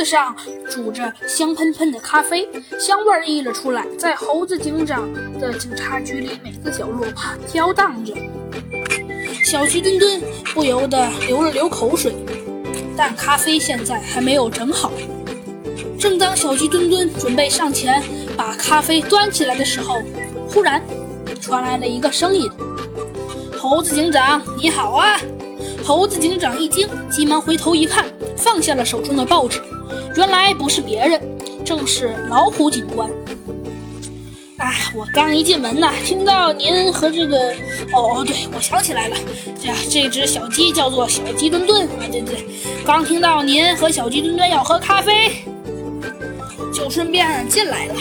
子上煮着香喷喷的咖啡，香味溢了出来，在猴子警长的警察局里每个角落飘荡着。小鸡墩墩不由得流了流口水，但咖啡现在还没有整好。正当小鸡墩墩准备上前把咖啡端起来的时候，忽然传来了一个声音：“猴子警长，你好啊！”猴子警长一惊，急忙回头一看，放下了手中的报纸。原来不是别人，正是老虎警官。啊，我刚一进门呢，听到您和这个……哦，对，我想起来了，这这只小鸡叫做小鸡墩墩。啊，对对，刚听到您和小鸡墩墩要喝咖啡，就顺便进来了，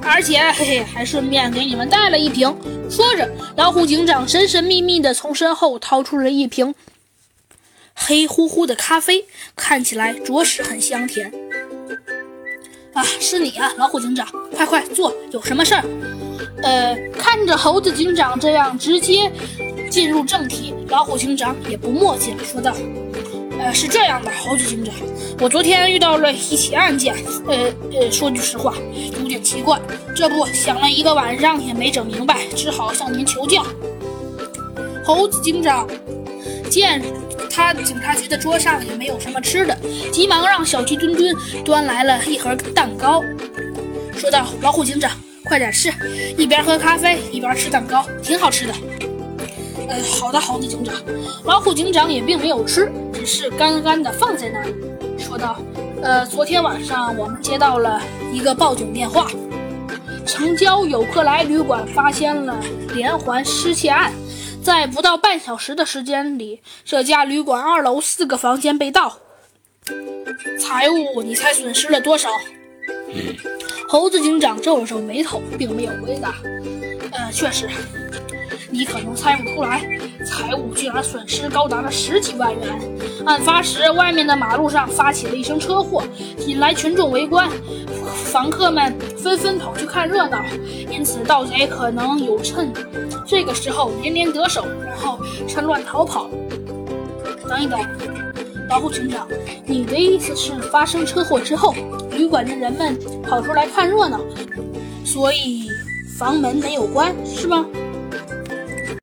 而且嘿嘿，还顺便给你们带了一瓶。说着，老虎警长神神秘秘地从身后掏出了一瓶黑乎乎的咖啡，看起来着实很香甜。啊，是你啊，老虎警长，快快坐，有什么事儿？呃，看着猴子警长这样直接进入正题，老虎警长也不墨迹了，说道：“呃，是这样的，猴子警长，我昨天遇到了一起案件，呃呃，说句实话，有点奇怪，这不想了一个晚上也没整明白，只好向您求教。”猴子警长见。他警察局的桌上也没有什么吃的，急忙让小鸡墩墩端来了一盒蛋糕，说道：“老虎警长，快点吃，一边喝咖啡一边吃蛋糕，挺好吃的。”呃，好的，猴子警长。老虎警长也并没有吃，只是干干的放在那里，说道：“呃，昨天晚上我们接到了一个报警电话，城郊有客来旅馆发现了连环失窃案。”在不到半小时的时间里，这家旅馆二楼四个房间被盗，财物你猜损失了多少？猴子警长皱了皱眉头，并没有回答。呃，确实，你可能猜不出来，财物居然损失高达了十几万元。案发时，外面的马路上发起了一声车祸，引来群众围观。房客们纷纷跑去看热闹，因此盗贼可能有趁这个时候连连得手，然后趁乱逃跑。等一等，老虎警长，你的意思是发生车祸之后，旅馆的人们跑出来看热闹，所以房门没有关，是吗？